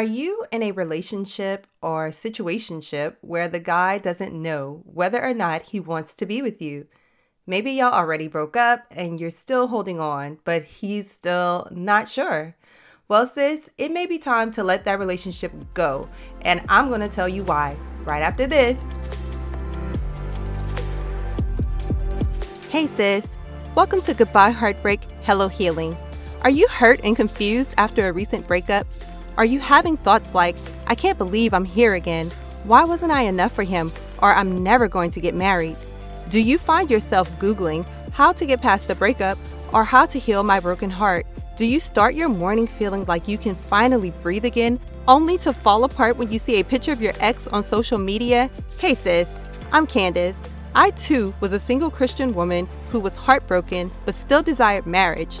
Are you in a relationship or situationship where the guy doesn't know whether or not he wants to be with you? Maybe y'all already broke up and you're still holding on, but he's still not sure. Well, sis, it may be time to let that relationship go, and I'm to tell you why right after this. Hey, sis. Welcome to Goodbye Heartbreak, Hello Healing. Are you hurt and confused after a recent breakup? Are you having thoughts like, I can't believe I'm here again? Why wasn't I enough for him? Or I'm never going to get married? Do you find yourself Googling how to get past the breakup or how to heal my broken heart? Do you start your morning feeling like you can finally breathe again, only to fall apart when you see a picture of your ex on social media? Hey sis, I'm Candace. I too was a single Christian woman who was heartbroken but still desired marriage.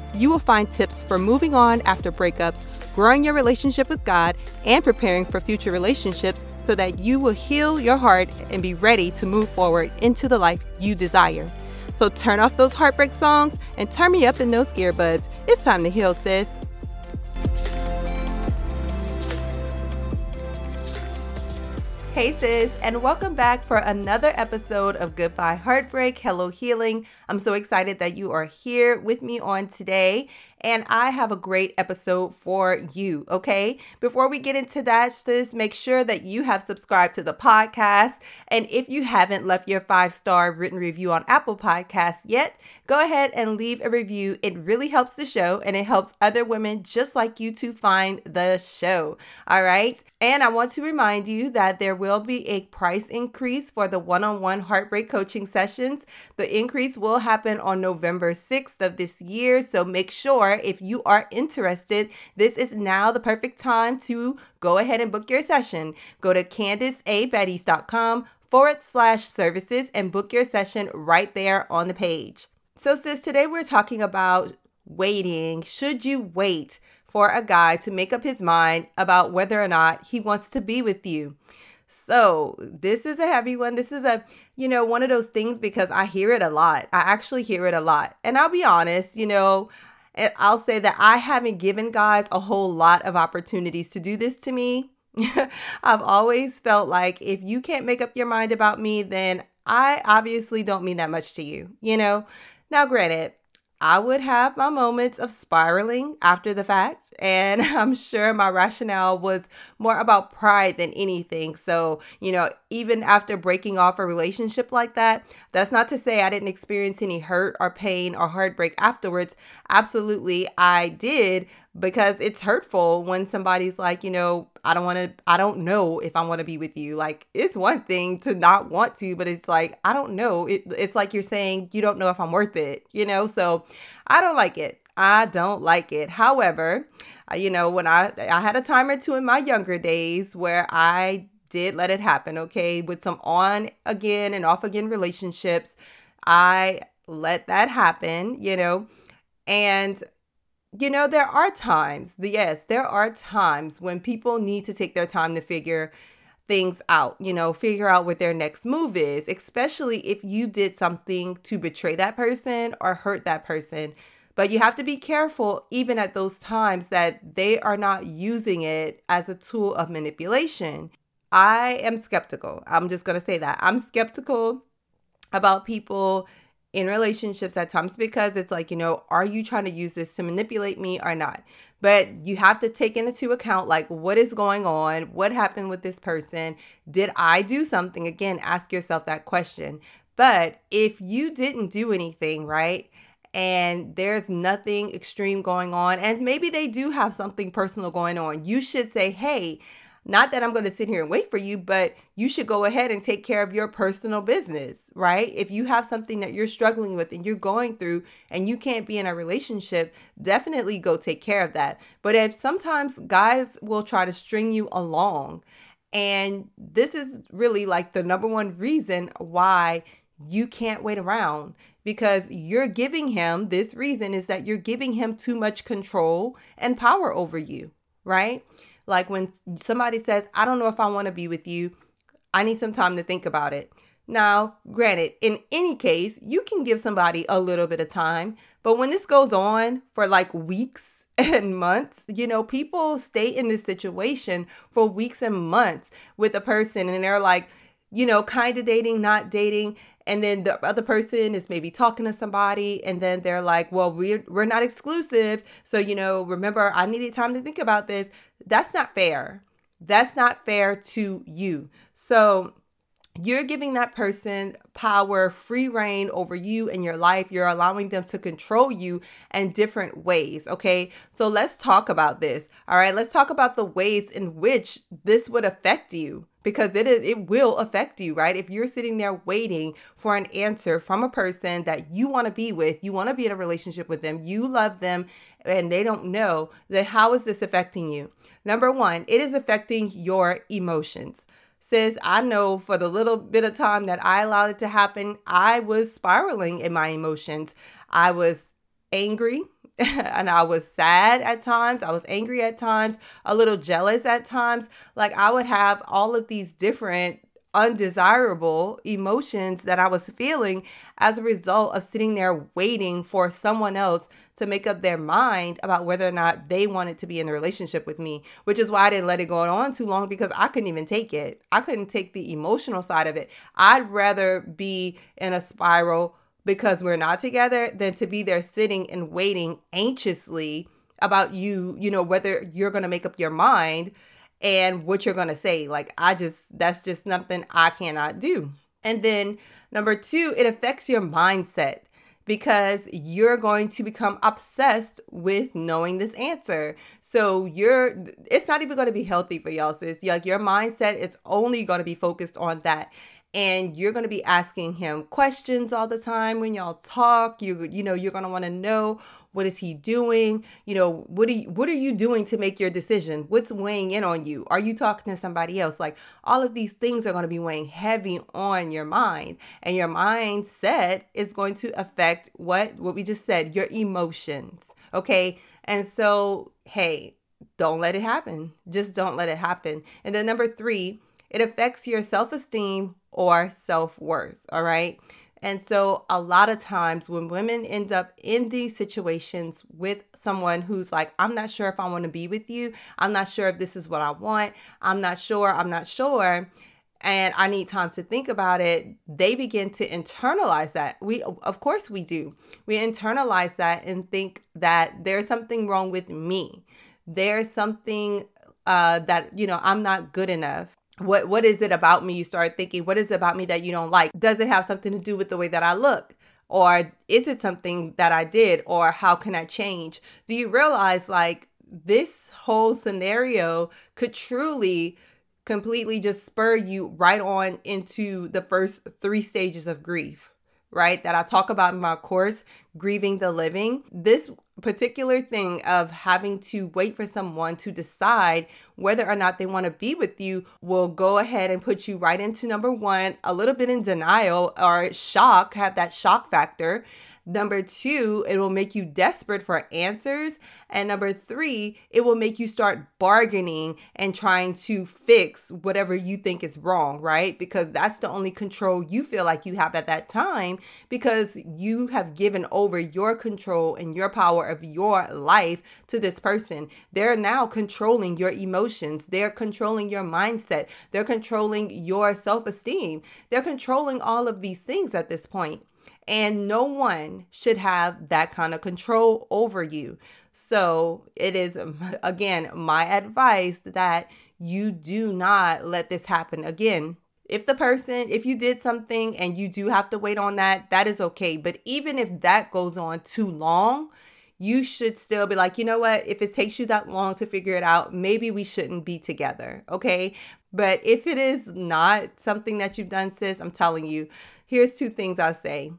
you will find tips for moving on after breakups, growing your relationship with God, and preparing for future relationships so that you will heal your heart and be ready to move forward into the life you desire. So turn off those heartbreak songs and turn me up in those earbuds. It's time to heal, sis. Hey, sis, and welcome back for another episode of Goodbye Heartbreak, Hello Healing. I'm so excited that you are here with me on today and I have a great episode for you, okay? Before we get into that, just make sure that you have subscribed to the podcast. And if you haven't left your five star written review on Apple Podcasts yet, go ahead and leave a review. It really helps the show and it helps other women just like you to find the show, all right? And I want to remind you that there will be a price increase for the one on one heartbreak coaching sessions. The increase will happen on November 6th of this year. So make sure if you are interested, this is now the perfect time to go ahead and book your session. Go to candiceabetties.com forward slash services and book your session right there on the page. So, sis, today we're talking about waiting. Should you wait for a guy to make up his mind about whether or not he wants to be with you? So, this is a heavy one. This is a, you know, one of those things because I hear it a lot. I actually hear it a lot. And I'll be honest, you know, I'll say that I haven't given guys a whole lot of opportunities to do this to me. I've always felt like if you can't make up your mind about me, then I obviously don't mean that much to you, you know? Now, granted, I would have my moments of spiraling after the fact. And I'm sure my rationale was more about pride than anything. So, you know, even after breaking off a relationship like that, that's not to say I didn't experience any hurt or pain or heartbreak afterwards. Absolutely, I did because it's hurtful when somebody's like, you know, I don't want to, I don't know if I want to be with you. Like, it's one thing to not want to, but it's like, I don't know. It, it's like you're saying, you don't know if I'm worth it, you know? So I don't like it. I don't like it. However, uh, you know, when I, I had a time or two in my younger days where I did let it happen, okay, with some on again and off again relationships, I let that happen, you know, and you know, there are times, yes, there are times when people need to take their time to figure things out, you know, figure out what their next move is, especially if you did something to betray that person or hurt that person. But you have to be careful, even at those times, that they are not using it as a tool of manipulation. I am skeptical. I'm just going to say that. I'm skeptical about people in relationships at times because it's like, you know, are you trying to use this to manipulate me or not? But you have to take into account like what is going on, what happened with this person, did I do something? Again, ask yourself that question. But if you didn't do anything, right? And there's nothing extreme going on, and maybe they do have something personal going on, you should say, Hey, not that I'm going to sit here and wait for you, but you should go ahead and take care of your personal business, right? If you have something that you're struggling with and you're going through and you can't be in a relationship, definitely go take care of that. But if sometimes guys will try to string you along, and this is really like the number one reason why you can't wait around. because you're giving him this reason is that you're giving him too much control and power over you, right? Like when somebody says, I don't know if I want to be with you, I need some time to think about it. Now, granted, in any case, you can give somebody a little bit of time, but when this goes on for like weeks and months, you know, people stay in this situation for weeks and months with a person and they're like, you know, kind of dating, not dating. And then the other person is maybe talking to somebody, and then they're like, well, we're, we're not exclusive. So, you know, remember, I needed time to think about this. That's not fair. That's not fair to you. So, you're giving that person power, free reign over you and your life. You're allowing them to control you in different ways. Okay. So let's talk about this. All right. Let's talk about the ways in which this would affect you because it is it will affect you right? If you're sitting there waiting for an answer from a person that you want to be with you want to be in a relationship with them you love them and they don't know then how is this affecting you? Number one it is affecting your emotions. Sis, I know for the little bit of time that I allowed it to happen, I was spiraling in my emotions. I was angry and I was sad at times. I was angry at times, a little jealous at times. Like I would have all of these different undesirable emotions that I was feeling as a result of sitting there waiting for someone else to make up their mind about whether or not they wanted to be in a relationship with me, which is why I didn't let it go on too long because I couldn't even take it. I couldn't take the emotional side of it. I'd rather be in a spiral because we're not together than to be there sitting and waiting anxiously about you, you know, whether you're going to make up your mind and what you're going to say. Like, I just, that's just something I cannot do. And then number two, it affects your mindset because you're going to become obsessed with knowing this answer. So you're it's not even going to be healthy for y'all sis. Like your mindset is only going to be focused on that and you're going to be asking him questions all the time when y'all talk. You you know you're going to want to know what is he doing? You know what are you what are you doing to make your decision? What's weighing in on you? Are you talking to somebody else? Like all of these things are going to be weighing heavy on your mind and your mindset is going to affect what what we just said your emotions okay? And so hey don't let it happen. Just don't let it happen. And then number 3 it affects your self-esteem or self worth. All right. And so, a lot of times when women end up in these situations with someone who's like, I'm not sure if I want to be with you, I'm not sure if this is what I want, I'm not sure, I'm not sure, and I need time to think about it, they begin to internalize that. We, of course, we do. We internalize that and think that there's something wrong with me. There's something uh, that, you know, I'm not good enough what what is it about me? You start thinking what is it about me that you don't like? Does it have something to do with the way that i look? Or is it something that i did? Or how can i change? Do you realize like this whole scenario could truly completely just spur you right on into the first three stages of grief right that i talk about in my course grieving the living this particular thing of having to wait for someone to decide whether or not they want to be with you will go ahead and put you right into number one, a little bit in denial or shock, have that shock factor. Number two, it will make you desperate for answers. And number three, it will make you start bargaining and trying to fix whatever you think is wrong, right? Because that's the only control you feel like you have at that time because you have given over your control and your power of your life to this person. They're now controlling your emotions, they're controlling your mindset, they're controlling your self esteem, they're controlling all of these things at this point. And no one should have that kind of control over you. So it is, again, my advice that you do not let this happen again. If the person, if you did something and you do have to wait on that, that is okay. But even if that goes on too long, you should still be like, you know what? If it takes you that long to figure it out, maybe we shouldn't be together. Okay. But if it is not something that you've done, sis, I'm telling you, here's two things I'll say.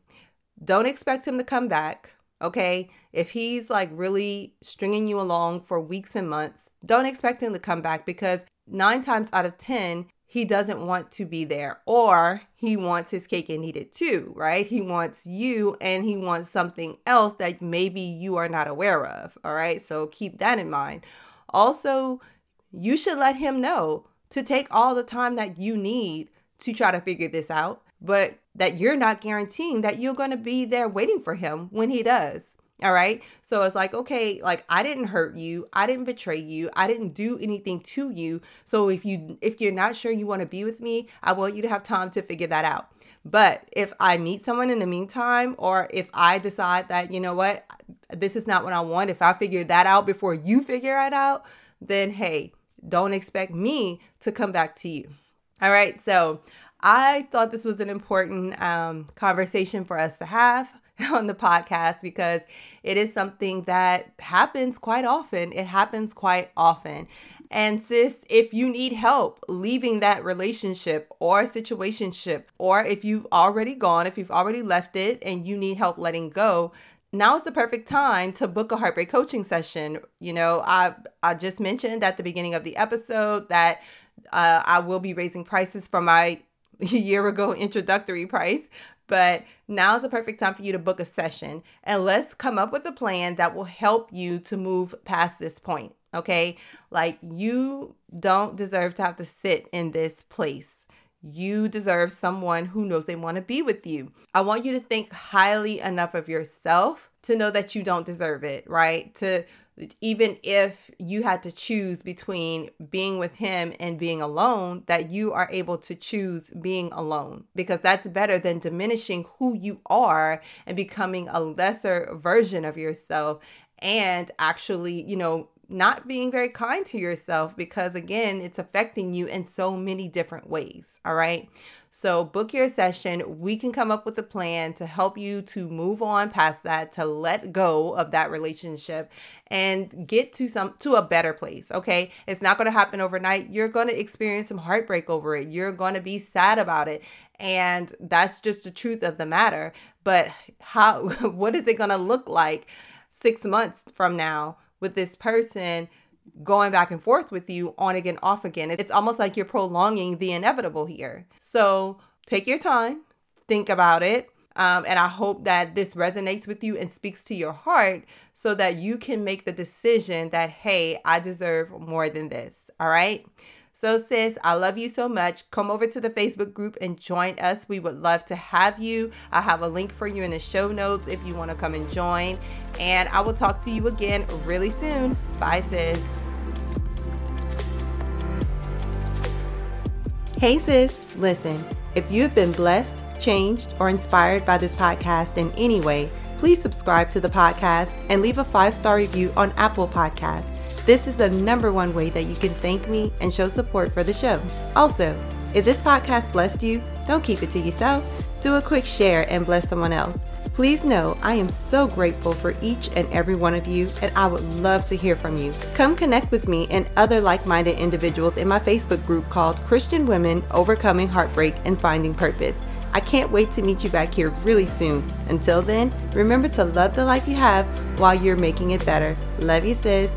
Don't expect him to come back. Okay. If he's like really stringing you along for weeks and months, don't expect him to come back because nine times out of 10, he doesn't want to be there or he wants his cake and eat it too, right? He wants you and he wants something else that maybe you are not aware of, all right? So keep that in mind. Also, you should let him know to take all the time that you need to try to figure this out, but that you're not guaranteeing that you're going to be there waiting for him when he does. All right. So it's like, okay, like I didn't hurt you. I didn't betray you. I didn't do anything to you. So if you if you're not sure you want to be with me, I want you to have time to figure that out. But if I meet someone in the meantime, or if I decide that, you know what, this is not what I want, if I figure that out before you figure it out, then hey, don't expect me to come back to you. All right. So I thought this was an important um, conversation for us to have on the podcast because it is something that happens quite often. It happens quite often. And sis, if you need help leaving that relationship or situationship, or if you've already gone, if you've already left it and you need help letting go, now is the perfect time to book a heartbreak coaching session. You know, I I just mentioned at the beginning of the episode that uh, I will be raising prices for my year ago introductory price but now is the perfect time for you to book a session and let's come up with a plan that will help you to move past this point. Okay. Like you don't deserve to have to sit in this place. You deserve someone who knows they want to be with you. I want you to think highly enough of yourself to know that you don't deserve it, right? To even if you had to choose between being with him and being alone, that you are able to choose being alone because that's better than diminishing who you are and becoming a lesser version of yourself and actually, you know, not being very kind to yourself because again, it's affecting you in so many different ways. All right. So, book your session. We can come up with a plan to help you to move on past that, to let go of that relationship and get to some to a better place, okay? It's not going to happen overnight. You're going to experience some heartbreak over it. You're going to be sad about it. And that's just the truth of the matter. But how what is it going to look like 6 months from now with this person going back and forth with you on again, off again. It's almost like you're prolonging the inevitable here. So take your time, think about it. Um, and I hope that this resonates with you and speaks to your heart so that you can make the decision that, hey, I deserve more than this. All right. So, sis, I love you so much. Come over to the Facebook group and join us. We would love to have you. I have a link for you in the show notes if you want to come and join. And I will talk to you again really soon. Bye, sis. Hey, sis. Listen, if you have been blessed, changed, or inspired by this podcast in any way, please subscribe to the podcast and leave a five star review on Apple Podcasts. This is the number one way that you can thank me and show support for the show. Also, if this podcast blessed you, don't keep it to yourself. Do a quick share and bless someone else. Please know I am so grateful for each and every one of you, and I would love to hear from you. Come connect with me and other like minded individuals in my Facebook group called Christian Women Overcoming Heartbreak and Finding Purpose. I can't wait to meet you back here really soon. Until then, remember to love the life you have while you're making it better. Love you, sis.